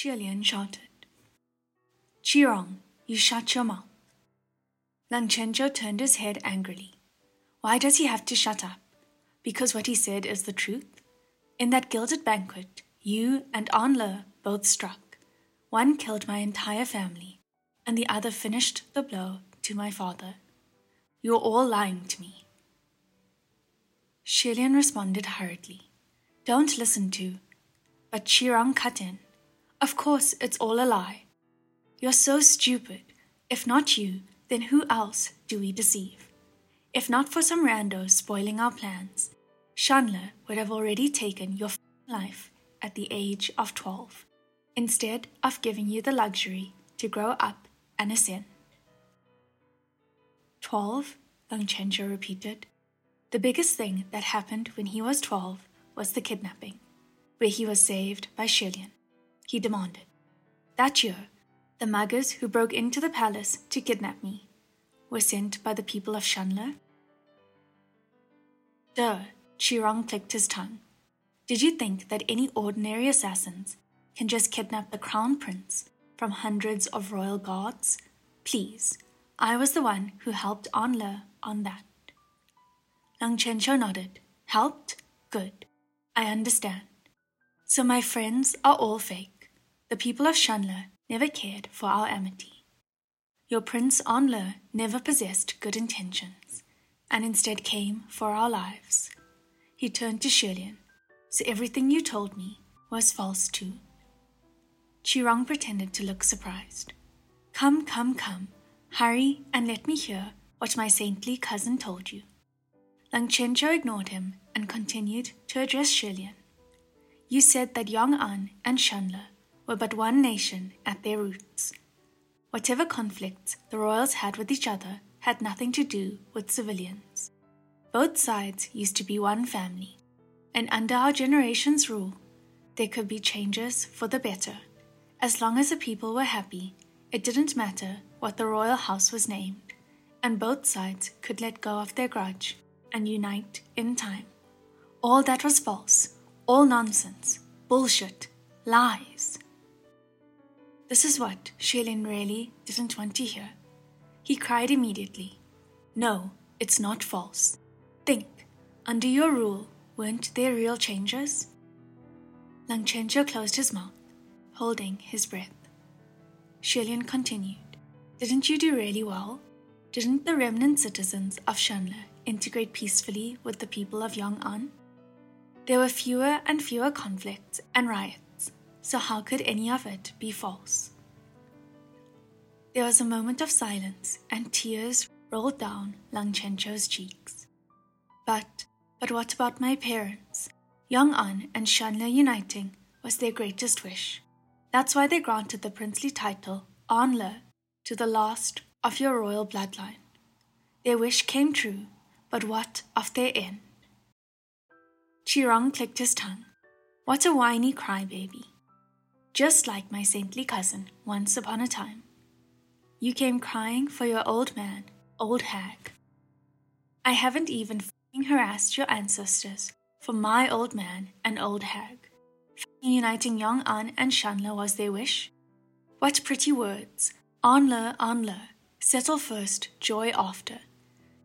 Xie Lian shouted. Qi Rong, you shut your mouth. Lang Qiancheng turned his head angrily. Why does he have to shut up? Because what he said is the truth? In that gilded banquet, you and Anle both struck. One killed my entire family, and the other finished the blow to my father. You're all lying to me. Xie Lian responded hurriedly. Don't listen to. But Qi Rong cut in. Of course, it's all a lie. You're so stupid. If not you, then who else do we deceive? If not for some randos spoiling our plans, Xianle would have already taken your life at the age of 12, instead of giving you the luxury to grow up and ascend. 12, Lang Qiancheng repeated. The biggest thing that happened when he was 12 was the kidnapping, where he was saved by Xie Lian. He demanded. That year, the muggers who broke into the palace to kidnap me were sent by the people of Xianle? Duh, Qi Rong clicked his tongue. Did you think that any ordinary assassins can just kidnap the crown prince from hundreds of royal guards? Please, I was the one who helped Anle on that. Lang Langchencho nodded. Helped? Good. I understand. So my friends are all fake. The people of Xianle never cared for our amity. Your Prince Anle never possessed good intentions, and instead came for our lives. He turned to Xie Lian, so everything you told me was false too. Qi Rong pretended to look surprised. Come, come, come, hurry and let me hear what my saintly cousin told you. Lang Langchencho ignored him and continued to address Xie Lian. You said that Yong'an and Xianle were but one nation at their roots, Whatever conflicts the royals had with each other had nothing to do with civilians. Both sides used to be one family, and under our generation's rule, there could be changes for the better. As long as the people were happy, it didn't matter what the royal house was named, and both sides could let go of their grudge and unite in time. All that was false, all nonsense, bullshit, lies. This is what Xie Lian really didn't want to hear. He cried immediately. No, it's not false. Think, under your rule, weren't there real changes? Lang Qiancheng closed his mouth, holding his breath. Xie Lian continued. Didn't you do really well? Didn't the remnant citizens of Xianle integrate peacefully with the people of Yong'an? There were fewer and fewer conflicts and riots so how could any of it be false? There was a moment of silence, and tears rolled down Lang Langchencho's cheeks. But, but what about my parents? Yong'an and Xianle uniting was their greatest wish. That's why they granted the princely title, Anle, to the last of your royal bloodline. Their wish came true, but what of their end? Qi Rong clicked his tongue. What a whiny crybaby just like my saintly cousin once upon a time. You came crying for your old man, old hag. I haven't even harassed your ancestors for my old man and old hag. Uniting Yong'an and Xianle was their wish. What pretty words. Anle, Anle. Settle first, joy after.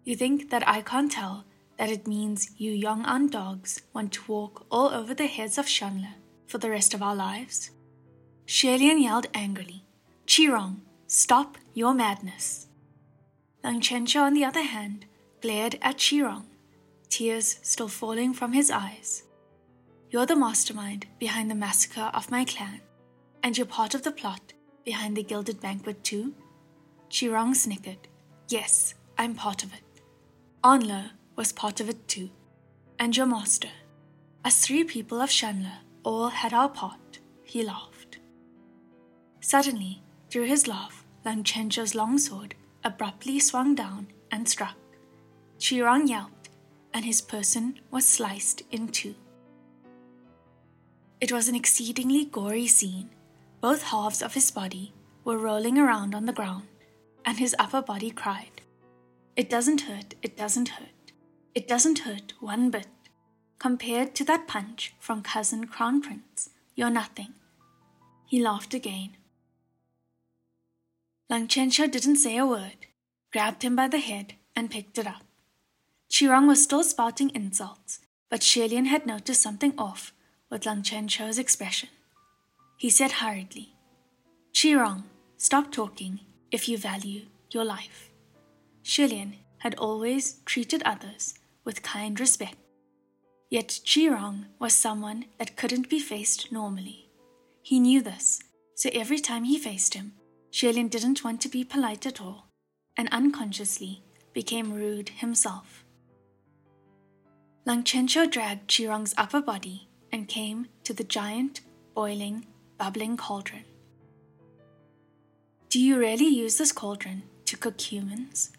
You think that I can't tell that it means you Yong'an dogs want to walk all over the heads of Xianle for the rest of our lives? Xie Lian yelled angrily, Qi Rong, stop your madness. Lang Langchencho, on the other hand, glared at Qi Rong, tears still falling from his eyes. You're the mastermind behind the massacre of my clan, and you're part of the plot behind the gilded banquet too? Qi Rong snickered. Yes, I'm part of it. Anle was part of it too, and your master. Us three people of Xianle all had our part, he laughed. Suddenly, through his laugh, Lang Qiancheng's long sword abruptly swung down and struck. Qi Rong yelped, and his person was sliced in two. It was an exceedingly gory scene. Both halves of his body were rolling around on the ground, and his upper body cried. It doesn't hurt, it doesn't hurt. It doesn't hurt one bit. Compared to that punch from cousin Crown Prince, you're nothing. He laughed again. Lang Qiancheng didn't say a word, grabbed him by the head, and picked it up. Qi Rong was still spouting insults, but Xie Lian had noticed something off with Lang Qiancheng's expression. He said hurriedly, Qi Rong, stop talking if you value your life. Xie Lian had always treated others with kind respect. Yet Qi Rong was someone that couldn't be faced normally. He knew this, so every time he faced him, Xie Lian didn't want to be polite at all, and unconsciously became rude himself. Lang Qiancheng dragged Qi Rong's upper body and came to the giant, boiling, bubbling cauldron. Do you really use this cauldron to cook humans?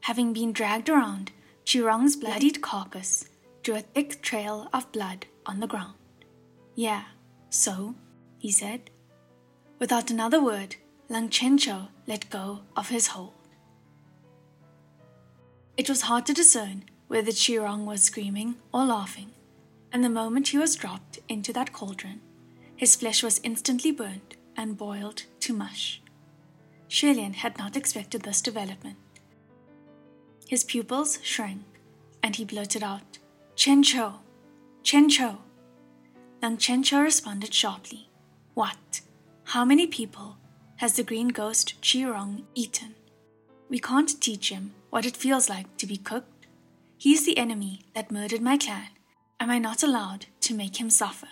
Having been dragged around, Qi Rong's bloodied carcass drew a thick trail of blood on the ground. Yeah, so, he said. Without another word, Lang Qiancheng let go of his hold. It was hard to discern whether Qi Rong was screaming or laughing, and the moment he was dropped into that cauldron, his flesh was instantly burnt and boiled to mush. Xie Lian had not expected this development. His pupils shrank, and he blurted out, Qiancheng! Qiancheng! Lang Qiancheng responded sharply, What? How many people has the green ghost Qi Rong eaten? We can't teach him what it feels like to be cooked. He's the enemy that murdered my clan. Am I not allowed to make him suffer?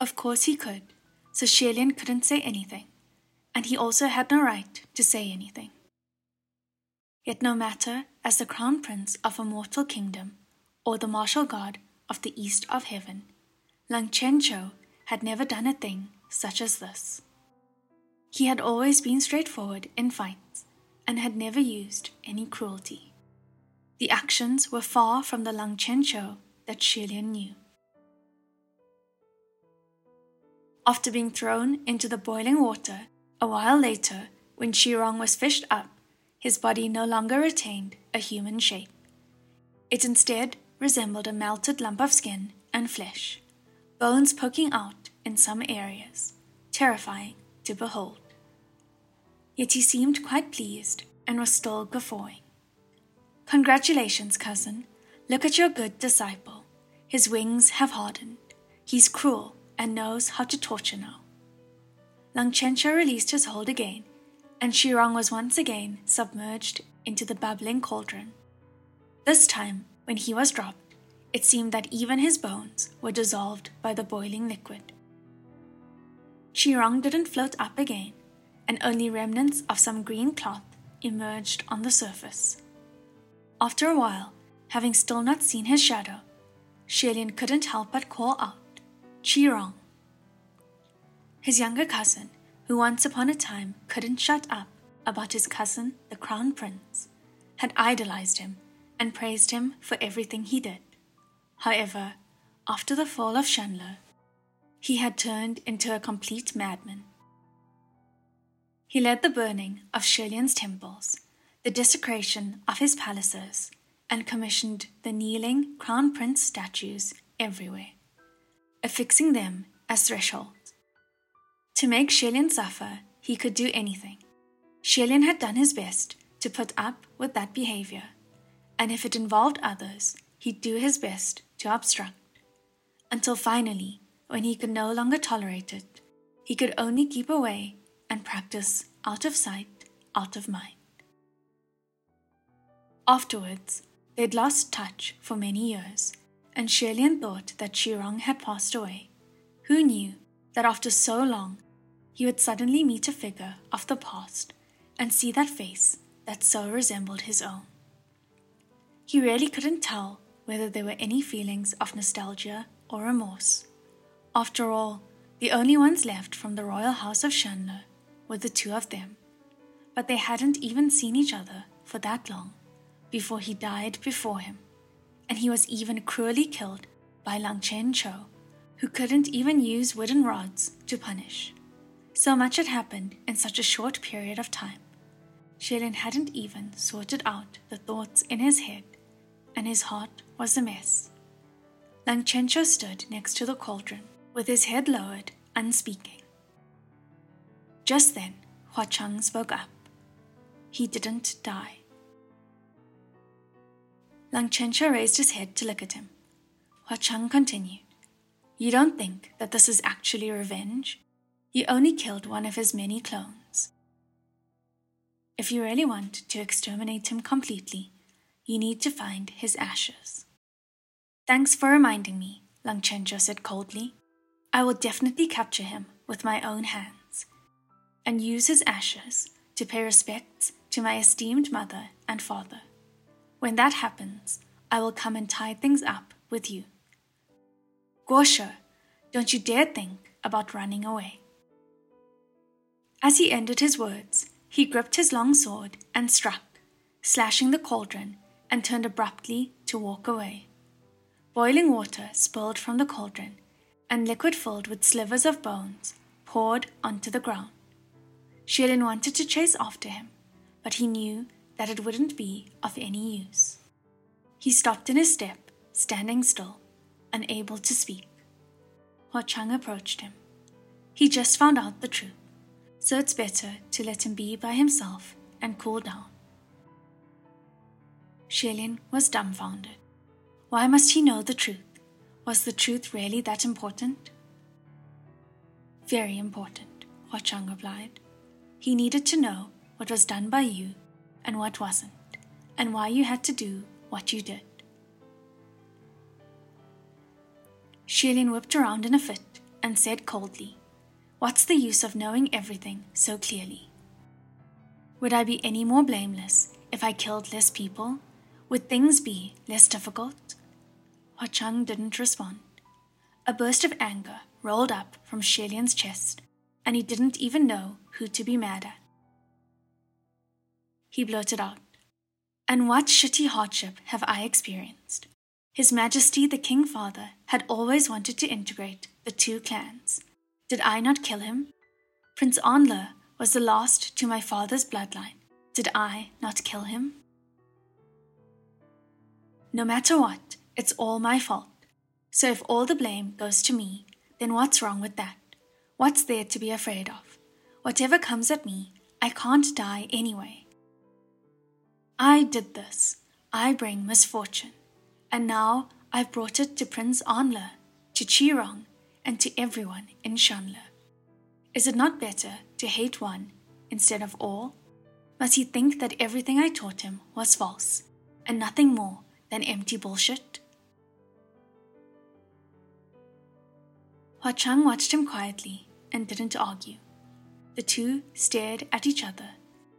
Of course he could, so Xie Lian couldn't say anything, and he also had no right to say anything. Yet no matter as the crown prince of a mortal kingdom, or the martial god of the east of heaven, Lang Qiancheng had never done a thing such as this. He had always been straightforward in fights and had never used any cruelty. The actions were far from the Lang Qiancheng that Xie Lian knew. After being thrown into the boiling water, a while later, when Qi Rong was fished up, his body no longer retained a human shape. It instead resembled a melted lump of skin and flesh, bones poking out in some areas, terrifying to behold. Yet he seemed quite pleased and was still guffawing. Congratulations, cousin. Look at your good disciple. His wings have hardened. He's cruel and knows how to torture now. Lang Qiancheng released his hold again and Qi Rong was once again submerged into the bubbling cauldron. This time, when he was dropped, it seemed that even his bones were dissolved by the boiling liquid. Qi Rong didn't float up again, and only remnants of some green cloth emerged on the surface. After a while, having still not seen his shadow, Xie Lian couldn't help but call out, Qi Rong. His younger cousin, who once upon a time couldn't shut up about his cousin, the Crown Prince, had idolized him and praised him for everything he did. However, after the fall of Xianle, he had turned into a complete madman. He led the burning of Xie Lian's temples, the desecration of his palaces, and commissioned the kneeling crown prince statues everywhere, affixing them as thresholds to make Xie Lian suffer, he could do anything. Xie Lian had done his best to put up with that behavior, and if it involved others, he'd do his best to obstruct. Until finally, when he could no longer tolerate it, he could only keep away and practice out of sight, out of mind. Afterwards, they'd lost touch for many years, and Xie Lian thought that Qi Rong had passed away. Who knew that after so long he would suddenly meet a figure of the past and see that face that so resembled his own. He really couldn't tell whether there were any feelings of nostalgia or remorse. After all, the only ones left from the royal house of Xianle were the two of them, but they hadn't even seen each other for that long before he died before him, and he was even cruelly killed by Lang Qiancheng, who couldn't even use wooden rods to punish. So much had happened in such a short period of time. Xie Lian hadn't even sorted out the thoughts in his head, and his heart was a mess. Lang Qiancheng stood next to the cauldron, with his head lowered, unspeaking. Just then, Hua Cheng spoke up. He didn't die. Lang Qiancheng raised his head to look at him. Hua Cheng continued. You don't think that this is actually revenge? You only killed one of his many clones. If you really want to exterminate him completely, you need to find his ashes. Thanks for reminding me, Lang Qiancheng said coldly. I will definitely capture him with my own hands and use his ashes to pay respects to my esteemed mother and father. When that happens, I will come and tie things up with you. Guoshi, don't you dare think about running away. As he ended his words, he gripped his long sword and struck, slashing the cauldron, and turned abruptly to walk away. Boiling water spilled from the cauldron, and liquid filled with slivers of bones poured onto the ground. Xie Lian wanted to chase after him, but he knew that it wouldn't be of any use. He stopped in his step, standing still, unable to speak. Hua Cheng approached him. He just found out the truth, so it's better to let him be by himself and cool down. Xie Lian was dumbfounded. Why must he know the truth? Was the truth really that important? Very important, Hua Cheng replied. He needed to know what was done by you and what wasn't, and why you had to do what you did. Xie Lian whipped around in a fit and said coldly, What's the use of knowing everything so clearly? Would I be any more blameless if I killed less people? Would things be less difficult? Hua Cheng didn't respond. A burst of anger rolled up from Xie Lian's chest, and he didn't even know who to be mad at he blurted out. And what shitty hardship have I experienced? His Majesty the King Father had always wanted to integrate the two clans. Did I not kill him? Prince Anle was the last to my father's bloodline. Did I not kill him? No matter what, it's all my fault. So if all the blame goes to me, then what's wrong with that? What's there to be afraid of? Whatever comes at me, I can't die anyway. I did this. I bring misfortune. And now I've brought it to Prince Anle, to Qi Rong, and to everyone in Xianle. Is it not better to hate one instead of all? Must he think that everything I taught him was false, and nothing more than empty bullshit? Hua Cheng watched him quietly and didn't argue. The two stared at each other,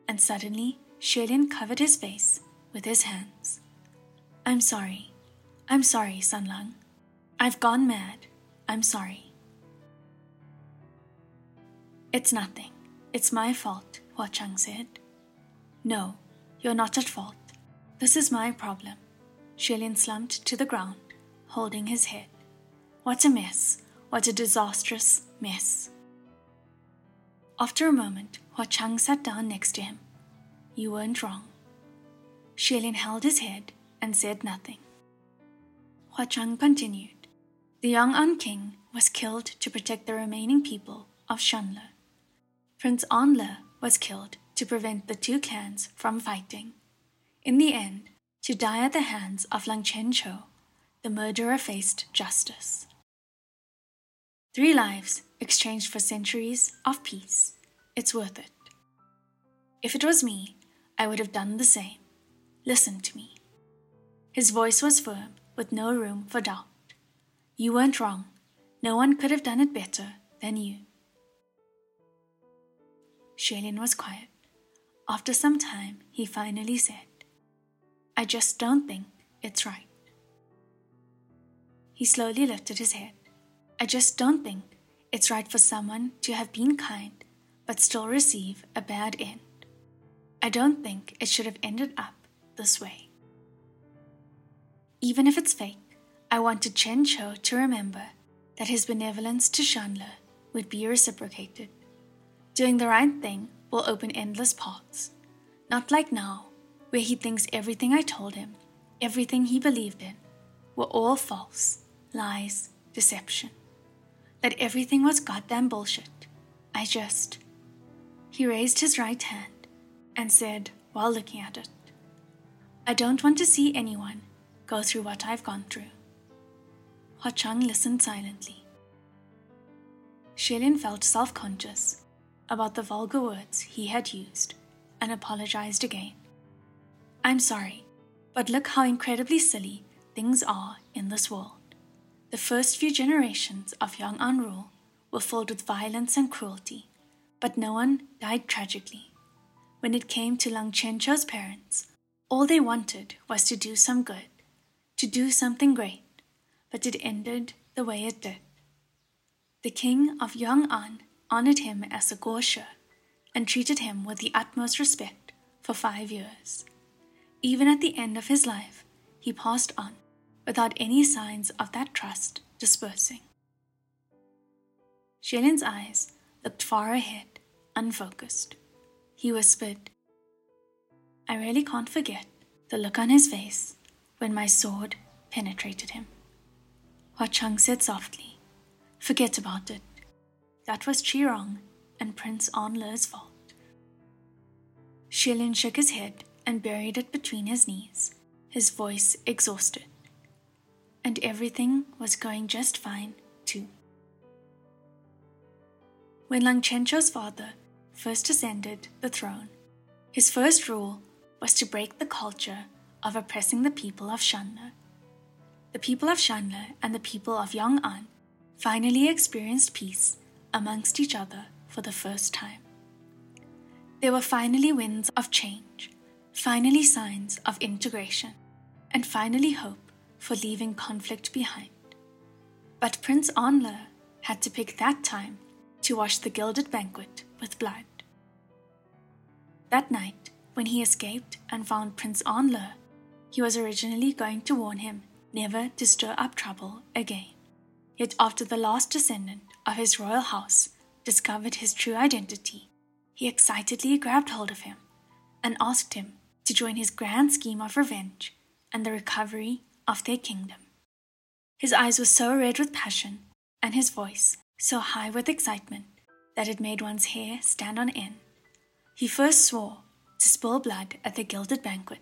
and suddenly Xie Lian covered his face with his hands. I'm sorry. I'm sorry, San Lang. I've gone mad. I'm sorry. It's nothing. It's my fault, Hua Cheng said. No, you're not at fault. This is my problem. Xie Lian slumped to the ground, holding his head. What a mess. What a disastrous mess. After a moment, Hua Cheng sat down next to him you weren't wrong. Xie Lian held his head and said nothing. Hua Cheng continued. The Yong'an king was killed to protect the remaining people of Xianle. Prince Anle was killed to prevent the two clans from fighting. In the end, to die at the hands of Lang Qiancheng, the murderer faced justice. Three lives exchanged for centuries of peace. It's worth it. If it was me, I would have done the same. Listen to me. His voice was firm, with no room for doubt. You weren't wrong. No one could have done it better than you. Xie Lian was quiet. After some time, he finally said, I just don't think it's right. He slowly lifted his head. I just don't think it's right for someone to have been kind but still receive a bad end. I don't think it should have ended up this way. Even if it's fake, I wanted Qiancheng to remember that his benevolence to Xianle would be reciprocated. Doing the right thing will open endless paths. Not like now, where he thinks everything I told him, everything he believed in, were all false, lies, deception. That everything was goddamn bullshit. I just He raised his right hand and said, while looking at it, I don't want to see anyone go through what I've gone through. Hua Cheng listened silently. Xie Lian felt self conscious about the vulgar words he had used and apologized again. I'm sorry, but look how incredibly silly things are in this world. The first few generations of Yong'an rule were filled with violence and cruelty, but no one died tragically. When it came to Lang Qiancheng's parents, all they wanted was to do some good, to do something great, but it ended the way it did. The king of Yong'an honored him as a Guoshi and treated him with the utmost respect for five years. Even at the end of his life, he passed on without any signs of that trust dispersing. Xie Lian's eyes looked far ahead, unfocused. He whispered, I really can't forget the look on his face when my sword penetrated him. Hua Cheng said softly, Forget about it. That was Qirong and Prince Anle's fault. Xie Lian shook his head and buried it between his knees, his voice exhausted. And everything was going just fine, too. When Lang Qiancheng's father first ascended the throne, his first rule was to break the culture of oppressing the people of Xianle. The people of Xianle and the people of Yong'an finally experienced peace amongst each other for the first time. There were finally winds of change, finally signs of integration, and finally hope for leaving conflict behind. But Prince Anle had to pick that time to wash the gilded banquet with blood. That night, when he escaped and found Prince Anle, he was originally going to warn him never to stir up trouble again. Yet after the last descendant of his royal house discovered his true identity, he excitedly grabbed hold of him and asked him to join his grand scheme of revenge and the recovery of their kingdom. His eyes were so red with passion and his voice so high with excitement that it made one's hair stand on end. He first swore to spill blood at the gilded banquet,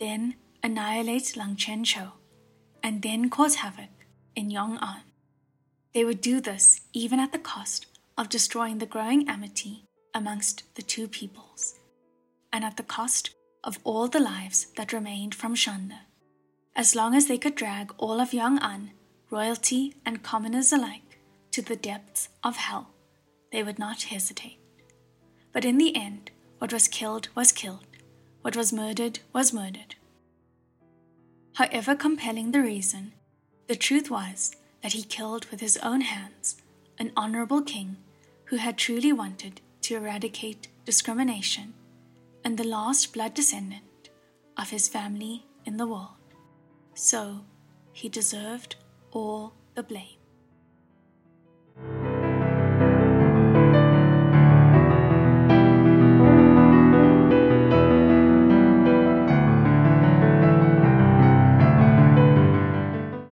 then annihilate Lang Qiancheng, and then cause havoc in Yong'an. They would do this even at the cost of destroying the growing amity amongst the two peoples, and at the cost of all the lives that remained from Xianle. As long as they could drag all of Yong'an, royalty and commoners alike, to the depths of hell, they would not hesitate. But in the end, what was killed was killed. What was murdered was murdered. However compelling the reason, the truth was that he killed with his own hands an honorable king who had truly wanted to eradicate discrimination and the last blood descendant of his family in the world. So he deserved all the blame.